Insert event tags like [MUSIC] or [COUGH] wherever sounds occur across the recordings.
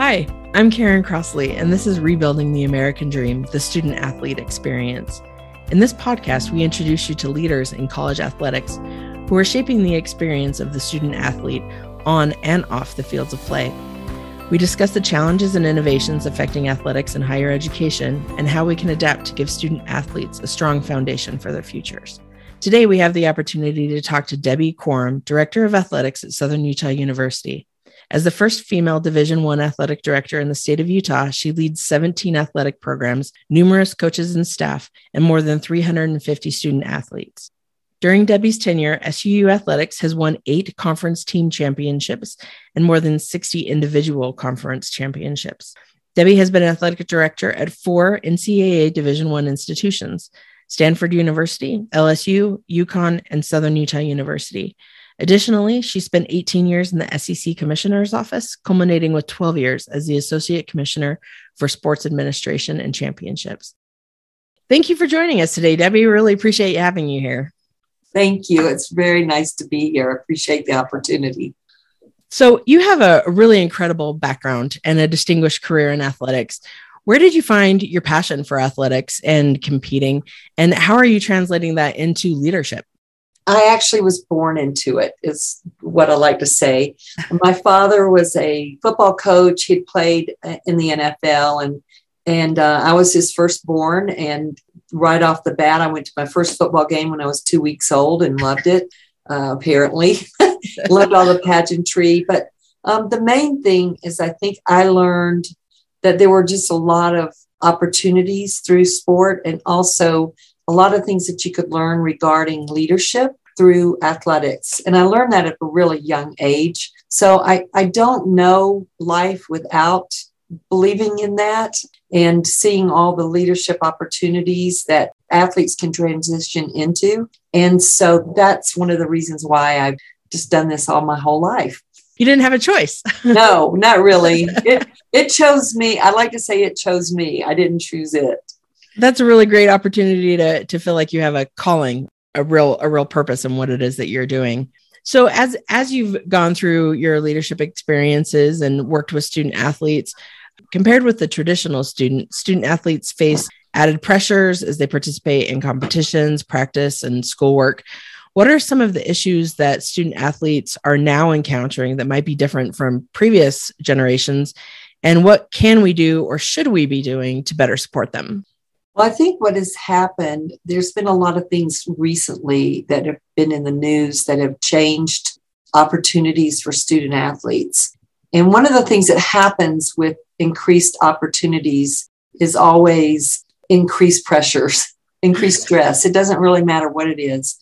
Hi, I'm Karen Crossley, and this is Rebuilding the American Dream, the student athlete experience. In this podcast, we introduce you to leaders in college athletics who are shaping the experience of the student athlete on and off the fields of play. We discuss the challenges and innovations affecting athletics and higher education and how we can adapt to give student athletes a strong foundation for their futures. Today, we have the opportunity to talk to Debbie Corum, Director of Athletics at Southern Utah University. As the first female Division One athletic director in the state of Utah, she leads 17 athletic programs, numerous coaches and staff, and more than 350 student athletes. During Debbie's tenure, SUU Athletics has won eight conference team championships and more than 60 individual conference championships. Debbie has been athletic director at four NCAA Division One institutions: Stanford University, LSU, UConn, and Southern Utah University. Additionally, she spent 18 years in the SEC Commissioner's Office, culminating with 12 years as the Associate Commissioner for Sports Administration and Championships. Thank you for joining us today, Debbie. Really appreciate having you here. Thank you. It's very nice to be here. Appreciate the opportunity. So, you have a really incredible background and a distinguished career in athletics. Where did you find your passion for athletics and competing? And how are you translating that into leadership? I actually was born into it, is what I like to say. My father was a football coach. He'd played uh, in the NFL, and and uh, I was his firstborn. And right off the bat, I went to my first football game when I was two weeks old and loved it. Uh, apparently, [LAUGHS] loved all the pageantry. But um, the main thing is, I think I learned that there were just a lot of opportunities through sport, and also a lot of things that you could learn regarding leadership through athletics. And I learned that at a really young age. So I, I don't know life without believing in that and seeing all the leadership opportunities that athletes can transition into. And so that's one of the reasons why I've just done this all my whole life. You didn't have a choice. [LAUGHS] no, not really. It it chose me. I like to say it chose me. I didn't choose it that's a really great opportunity to to feel like you have a calling a real a real purpose in what it is that you're doing. So as as you've gone through your leadership experiences and worked with student athletes compared with the traditional student student athletes face added pressures as they participate in competitions practice and schoolwork. What are some of the issues that student athletes are now encountering that might be different from previous generations? And what can we do or should we be doing to better support them well, I think what has happened, there's been a lot of things recently that have been in the news that have changed opportunities for student athletes. And one of the things that happens with increased opportunities is always increased pressures, [LAUGHS] increased stress. It doesn't really matter what it is.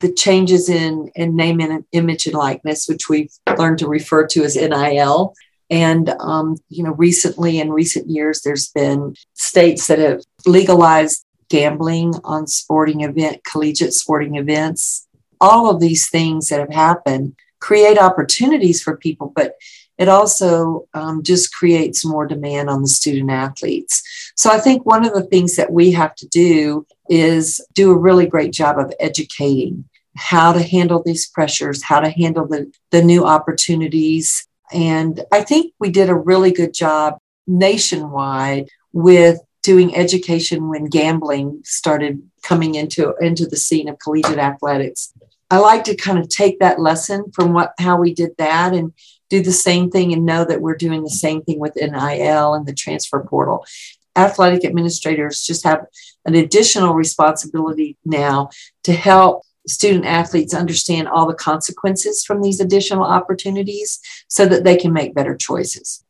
The changes in, in name and image and likeness, which we've learned to refer to as NIL, and, um, you know, recently in recent years, there's been states that have legalized gambling on sporting event, collegiate sporting events. All of these things that have happened create opportunities for people, but it also um, just creates more demand on the student athletes. So I think one of the things that we have to do is do a really great job of educating how to handle these pressures, how to handle the, the new opportunities, and I think we did a really good job nationwide with doing education when gambling started coming into into the scene of collegiate athletics. I like to kind of take that lesson from what how we did that and do the same thing and know that we're doing the same thing with NIL and the transfer portal. Athletic administrators just have an additional responsibility now to help student athletes understand all the consequences from these additional opportunities so that they can make better choices.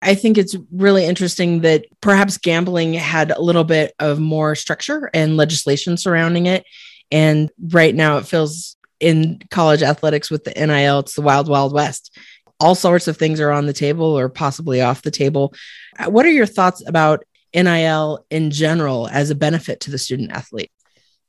I think it's really interesting that perhaps gambling had a little bit of more structure and legislation surrounding it. And right now it feels in college athletics with the NIL, it's the wild, wild west. All sorts of things are on the table or possibly off the table. Uh, what are your thoughts about NIL in general as a benefit to the student athlete?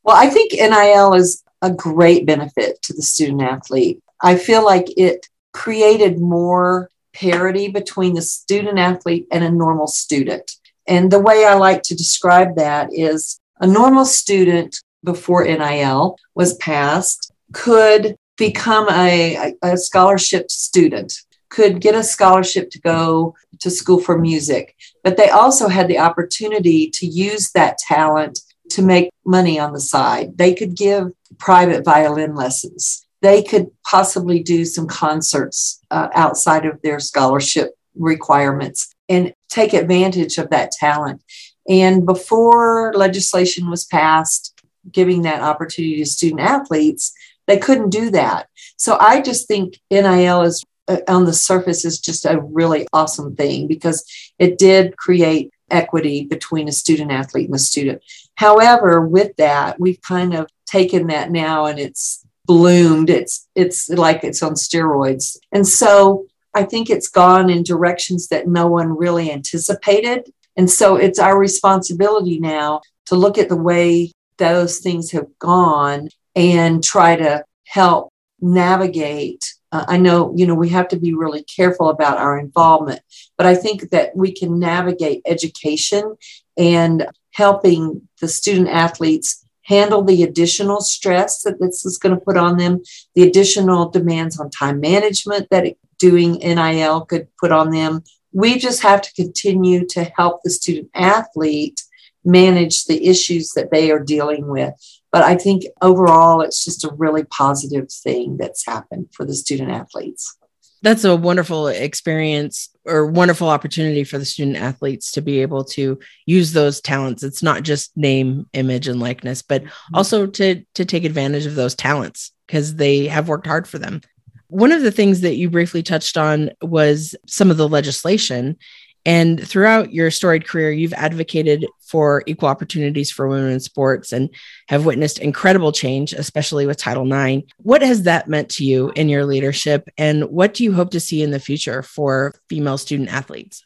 Well, I think NIL is a great benefit to the student athlete. I feel like it created more parity between the student athlete and a normal student. And the way I like to describe that is a normal student before NIL was passed could become a, a scholarship student. could get a scholarship to go to school for music, but they also had the opportunity to use that talent to make money on the side. They could give private violin lessons. They could possibly do some concerts uh, outside of their scholarship requirements and take advantage of that talent. And before legislation was passed, giving that opportunity to student athletes, they couldn't do that. So I just think NIL is uh, on the surface is just a really awesome thing because it did create equity between a student athlete and a student. However, with that, we've kind of taken that now and it's bloomed. It's it's like it's on steroids. And so I think it's gone in directions that no one really anticipated. And so it's our responsibility now to look at the way those things have gone and try to help navigate. Uh, I know, you know, we have to be really careful about our involvement, but I think that we can navigate education and helping the student athletes handle the additional stress that this is going to put on them, the additional demands on time management that doing NIL could put on them. We just have to continue to help the student athlete manage the issues that they are dealing with. But I think overall, it's just a really positive thing that's happened for the student athletes. That's a wonderful experience or wonderful opportunity for the student athletes to be able to use those talents. It's not just name, image, and likeness, but mm-hmm. also to to take advantage of those talents because they have worked hard for them. One of the things that you briefly touched on was some of the legislation. And throughout your storied career, you've advocated for equal opportunities for women in sports and have witnessed incredible change, especially with Title IX. What has that meant to you in your leadership? And what do you hope to see in the future for female student athletes?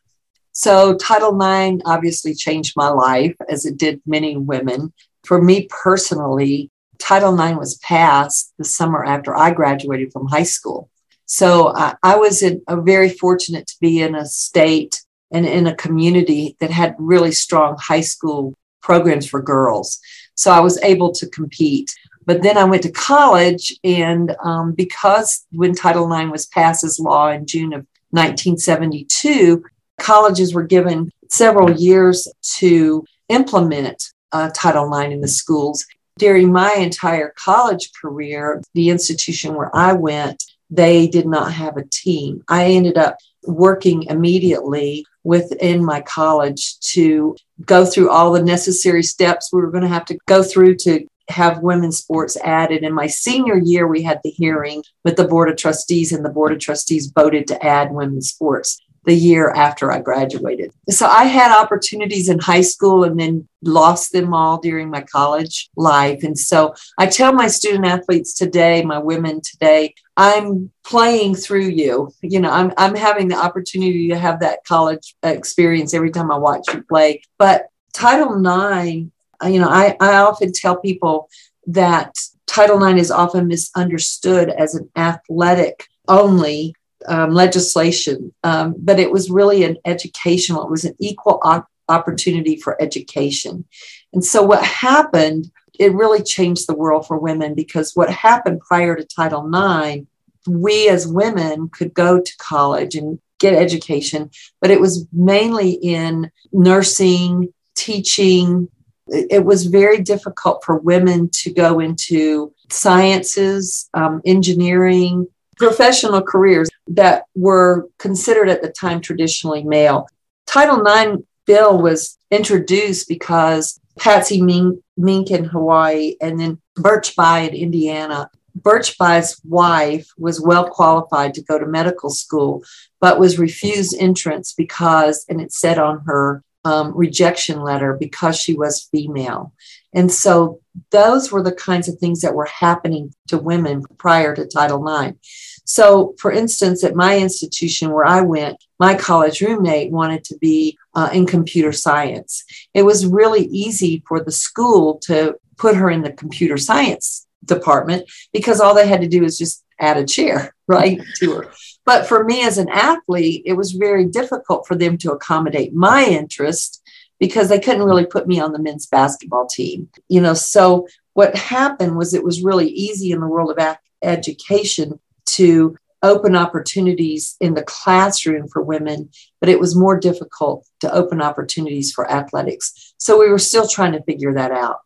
So, Title IX obviously changed my life as it did many women. For me personally, Title IX was passed the summer after I graduated from high school. So I, I was in, a very fortunate to be in a state and in a community that had really strong high school programs for girls. So I was able to compete. But then I went to college, and um, because when Title IX was passed as law in June of 1972, colleges were given several years to implement uh, Title IX in the schools. During my entire college career, the institution where I went, they did not have a team. I ended up working immediately within my college to go through all the necessary steps we were going to have to go through to have women's sports added. In my senior year, we had the hearing with the Board of Trustees, and the Board of Trustees voted to add women's sports the year after I graduated. So I had opportunities in high school and then lost them all during my college life. And so I tell my student athletes today, my women today, I'm playing through you. You know, I'm, I'm having the opportunity to have that college experience every time I watch you play. But Title IX, you know, I, I often tell people that Title IX is often misunderstood as an athletic only um, legislation, um, but it was really an educational, it was an equal op- opportunity for education. And so what happened, it really changed the world for women because what happened prior to Title IX, we as women could go to college and get education, but it was mainly in nursing, teaching. It was very difficult for women to go into sciences, um, engineering, professional careers that were considered at the time traditionally male. Title IX bill was introduced because Patsy Mink, in Hawaii and then Birch Bayh in Indiana. Birch Bayh's wife was well qualified to go to medical school, but was refused entrance because, and it said on her um, rejection letter, because she was female. And so those were the kinds of things that were happening to women prior to Title IX. So, for instance, at my institution where I went, my college roommate wanted to be uh, in computer science. It was really easy for the school to put her in the computer science department because all they had to do was just add a chair, [LAUGHS] right, to her. But for me as an athlete, it was very difficult for them to accommodate my interest because they couldn't really put me on the men's basketball team. You know, so what happened was it was really easy in the world of education to open opportunities in the classroom for women, but it was more difficult to open opportunities for athletics. So we were still trying to figure that out.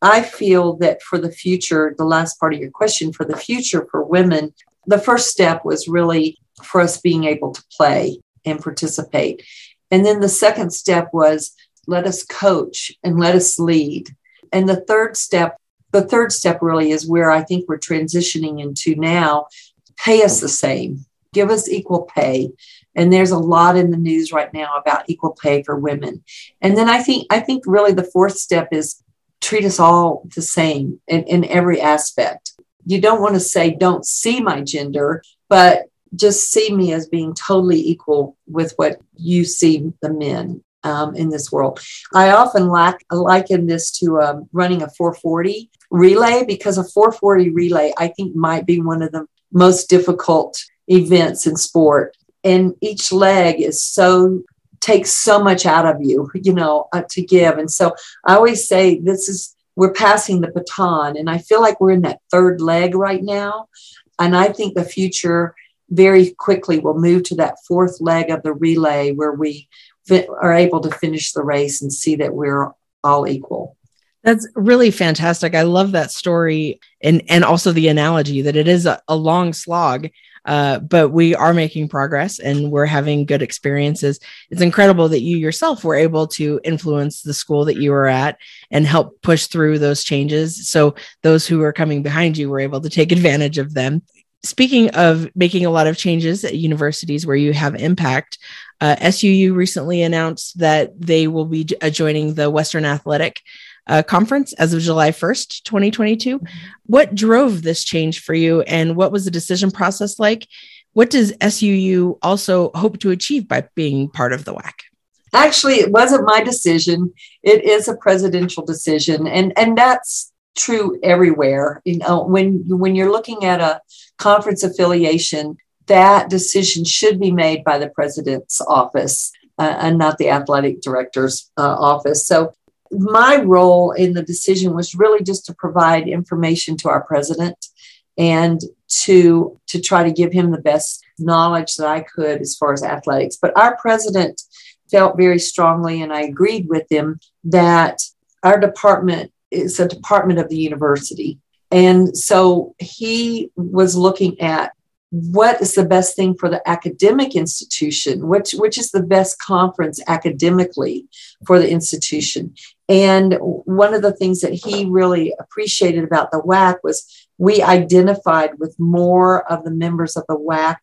I feel that for the future, the last part of your question, for the future for women, the first step was really for us being able to play and participate. And then the second step was let us coach and let us lead. And the third step, the third step really is where I think we're transitioning into now pay us the same, give us equal pay. And there's a lot in the news right now about equal pay for women. And then I think I think really the fourth step is treat us all the same in, in every aspect. You don't want to say don't see my gender, but just see me as being totally equal with what you see the men um, in this world. I often lack, liken this to um, running a 440 relay because a 440 relay, I think, might be one of the most difficult events in sport. And each leg is so takes so much out of you, [LAUGHS] you know, uh, to give. And so I always say this is we're passing the baton, and I feel like we're in that third leg right now. And I think the future very quickly will move to that fourth leg of the relay where we are able to finish the race and see that we're all equal. That's really fantastic. I love that story and and also the analogy that it is a, a long slog, uh, but we are making progress and we're having good experiences. It's incredible that you yourself were able to influence the school that you were at and help push through those changes. So those who are coming behind you were able to take advantage of them. Speaking of making a lot of changes at universities where you have impact, uh, SUU recently announced that they will be joining the Western Athletic uh, conference as of July 1st, 2022. What drove this change for you and what was the decision process like? What does SUU also hope to achieve by being part of the WAC? Actually, it wasn't my decision. It is a presidential decision, and and that's true everywhere. You know, when when you're looking at a conference affiliation, that decision should be made by the president's office uh, and not the athletic director's uh, office. So my role in the decision was really just to provide information to our president and to to try to give him the best knowledge that I could as far as athletics. But our president felt very strongly, and I agreed with him that our department is a department of the university. And so he was looking at what is the best thing for the academic institution? Which which is the best conference academically for the institution? And one of the things that he really appreciated about the WAC was we identified with more of the members of the WAC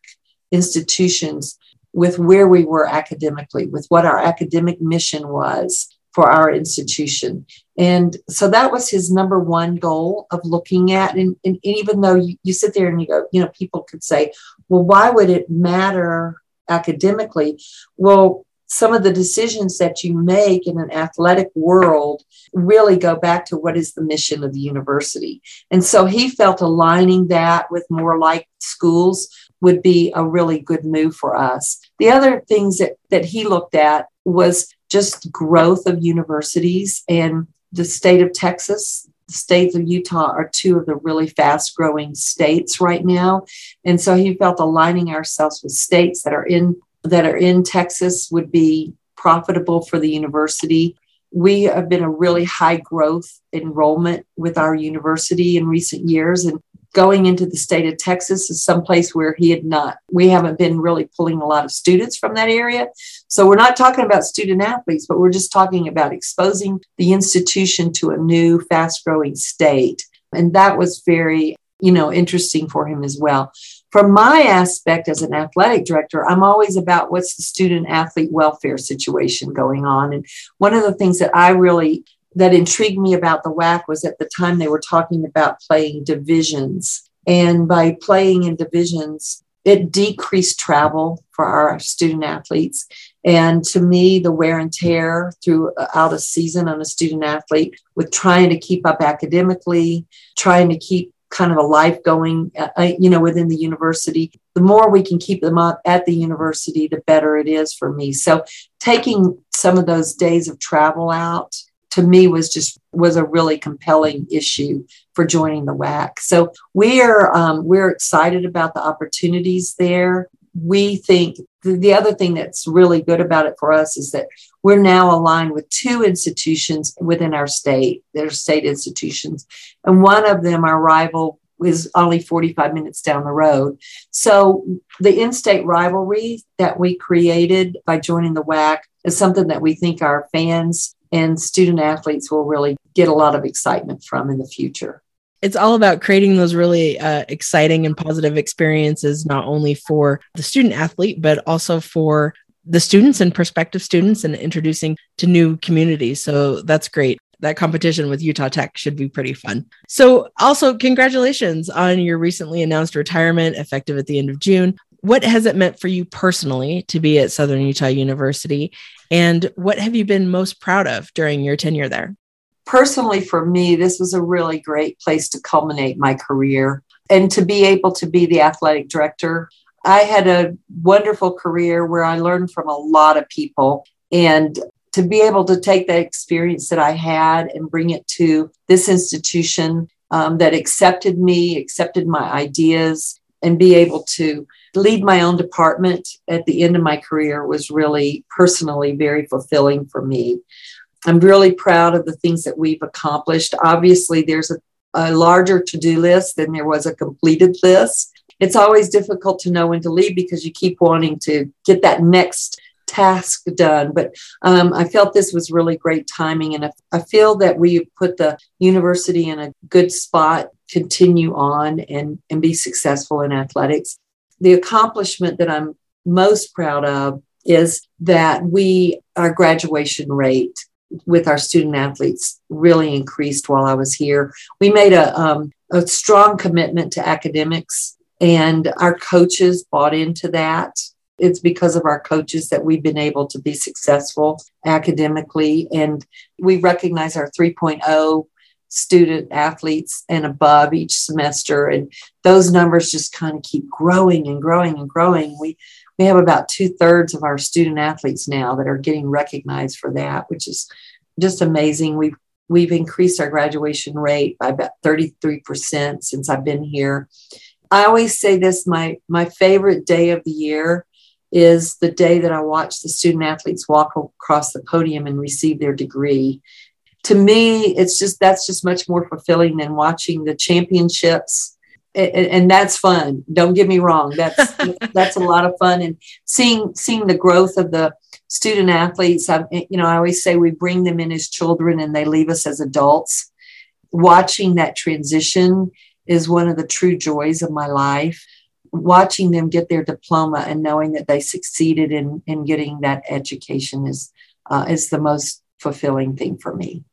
institutions with where we were academically with what our academic mission was for our institution. And so that was his number one goal of looking at. And, and, and even though you, you sit there and you go, you know, people could say, well, why would it matter academically? Well, some of the decisions that you make in an athletic world really go back to what is the mission of the university. And so he felt aligning that with more like schools would be a really good move for us. The other things that, that he looked at was just growth of universities and the state of Texas, the states of Utah are two of the really fast growing states right now. And so he felt aligning ourselves with states that are in that are in Texas would be profitable for the university. We have been a really high growth enrollment with our university in recent years. And going into the state of Texas is someplace where he had not, we haven't been really pulling a lot of students from that area. So we're not talking about student athletes, but we're just talking about exposing the institution to a new, fast growing state. And that was very, you know, interesting for him as well. From my aspect as an athletic director, I'm always about what's the student athlete welfare situation going on. And one of the things that I really that intrigued me about the WAC was at the time they were talking about playing divisions. And by playing in divisions, it decreased travel for our student athletes. And to me, the wear and tear throughout a season on a student athlete with trying to keep up academically, trying to keep kind of a life going, uh, uh you know, within the university. The more we can keep them up at the university, the better it is for me. So taking some of those days of travel out to me was just was a really compelling issue for joining the WAC. So we're um, we're excited about the opportunities there. We think the, the other thing that's really good about it for us is that we're now aligned with two institutions within our state. They're state institutions, and one of them, our rival, is only 45 minutes down the road. So the in-state rivalry that we created by joining the WAC is something that we think our fans and student athletes will really get a lot of excitement from in the future. It's all about creating those really uh, exciting and positive experiences, not only for the student athlete, but also for the students and prospective students and introducing to new communities. So that's great. That competition with Utah Tech should be pretty fun. So, also, congratulations on your recently announced retirement effective at the end of June what has it meant for you personally to be at Southern Utah University? And what have you been most proud of during your tenure there? Personally, for me, this was a really great place to culminate my career and to be able to be the athletic director. I had a wonderful career where I learned from a lot of people. And to be able to take that experience that I had and bring it to this institution um, that accepted me, accepted my ideas, and be able to lead my own department at the end of my career was really personally very fulfilling for me. I'm really proud of the things that we've accomplished. Obviously, there's a, a larger to do list than there was a completed list. It's always difficult to know when to leave because you keep wanting to get that next task done. But um, I felt this was really great timing. And I feel that we put the university in a good spot, continue on and, and be successful in athletics the accomplishment that I'm most proud of is that we, our graduation rate with our student athletes really increased while I was here. We made a, um, a strong commitment to academics, and our coaches bought into that. It's because of our coaches that we've been able to be successful academically. And we recognize our 3.0 student athletes and above each semester. And those numbers just kind of keep growing and growing and growing. We we have about two-thirds of our student athletes now that are getting recognized for that which is just amazing. We've we've increased our graduation rate by about 33% since i've been here. I always say this my my favorite day of the year is the day that i watch the student athletes walk across the podium and receive their degree to me, it's just that's just much more fulfilling than watching the championships. And, and that's fun. Don't get me wrong. That's [LAUGHS] that's a lot of fun, and seeing seeing the growth of the student athletes. I, you know, I always say we bring them in as children, and they leave us as adults. Watching that transition is one of the true joys of my life. Watching them get their diploma and knowing that they succeeded in in getting that education is uh, is the most fulfilling thing for me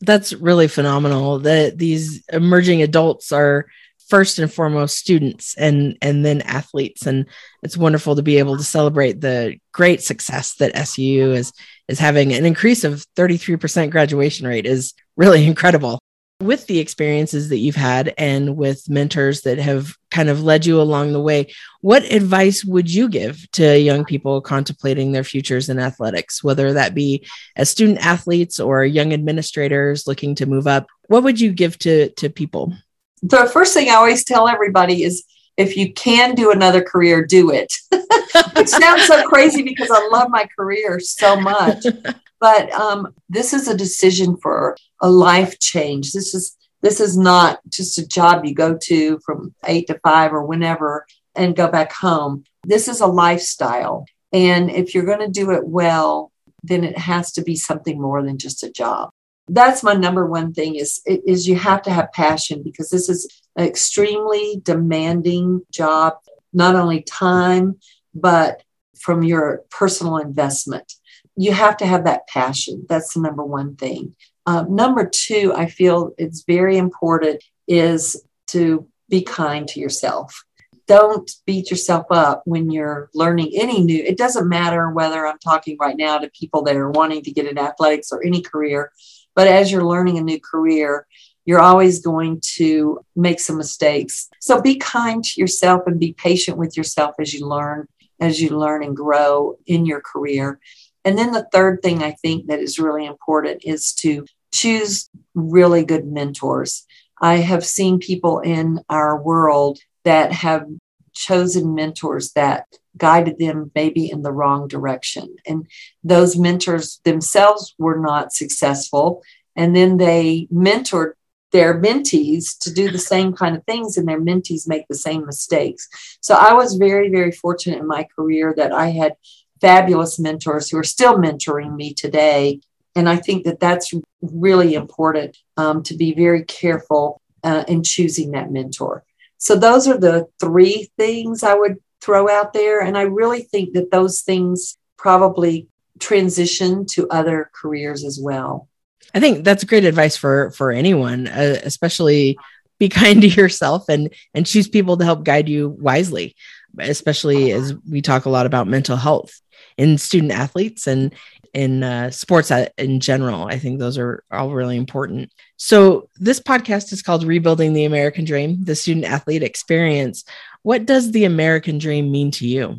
that's really phenomenal that these emerging adults are first and foremost students and and then athletes. And it's wonderful to be able to celebrate the great success that SU is is having. An increase of 33% graduation rate is really [LAUGHS] incredible with the experiences that you've had and with mentors that have kind of led you along the way, what advice would you give to young people contemplating their futures in athletics, whether that be as student athletes or young administrators looking to move up? What would you give to, to people? The first thing I always tell everybody is if you can do another career, do it. [LAUGHS] it sounds so crazy because I love my career so much. [LAUGHS] But um, this is a decision for a life change. This is this is not just a job you go to from eight to five or whenever and go back home. This is a lifestyle. And if you're going to do it well, then it has to be something more than just a job. That's my number one thing is, is you have to have passion because this is an extremely demanding job, not only time, but from your personal investment you have to have that passion. That's the number one thing. Uh, number two, I feel it's very important is to be kind to yourself. Don't beat yourself up when you're learning any new. It doesn't matter whether I'm talking right now to people that are wanting to get in athletics or any career, but as you're learning a new career, you're always going to make some mistakes. So be kind to yourself and be patient with yourself as you learn, as you learn and grow in your career. And then the third thing I think that is really important is to choose really good mentors. I have seen people in our world that have chosen mentors that guided them maybe in the wrong direction. And those mentors themselves were not successful. And then they mentored their mentees to do the same kind of things, and their mentees make the same mistakes. So I was very, very fortunate in my career that I had fabulous mentors who are still mentoring me today. And I think that that's really important um, to be very careful uh, in choosing that mentor. So, those are the three things I would throw out there. And I really think that those things probably transition to other careers as well. I think that's great advice for for anyone, uh, especially be [LAUGHS] kind to yourself and and choose people to help guide you wisely, especially as we talk a lot about mental health in student athletes and in uh, sports in general. I think those are all really important. So, this podcast is called Rebuilding the American Dream, the student athlete experience. What does the American dream mean to you?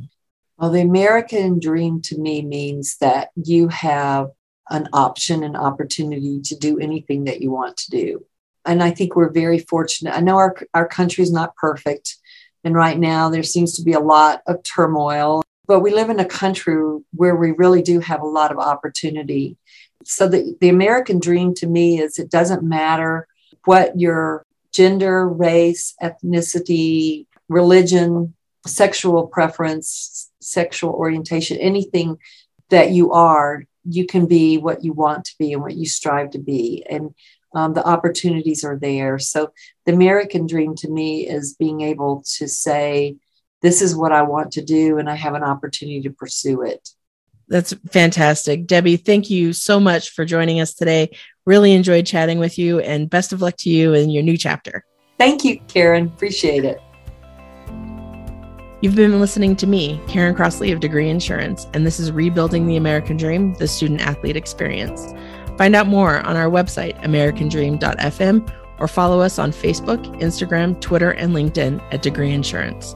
Well, the American dream to me means that you have an option, an opportunity to do anything that you want to do. And I think we're very fortunate. I know our, our country is not perfect. And right now, there seems to be a lot of turmoil but we live in a country where we really do have a lot of opportunity. So the, the American dream to me is it doesn't matter what your gender, race, ethnicity, religion, sexual preference, sexual orientation, anything that you are, you can be what you want to be and what you strive to be. And um, the opportunities are there. So the American dream to me is being able to say, this is what I want to do, and I have an opportunity to pursue it. That's fantastic. Debbie, thank you so much for joining us today. Really enjoyed chatting with you, and best of luck to you in your new chapter. Thank you, Karen. Appreciate it. You've been listening to me, Karen Crossley of Degree Insurance, and this is Rebuilding the American Dream, the student athlete experience. Find out more on our website, americandream.fm, or follow us on Facebook, Instagram, Twitter, and LinkedIn at Degree Insurance.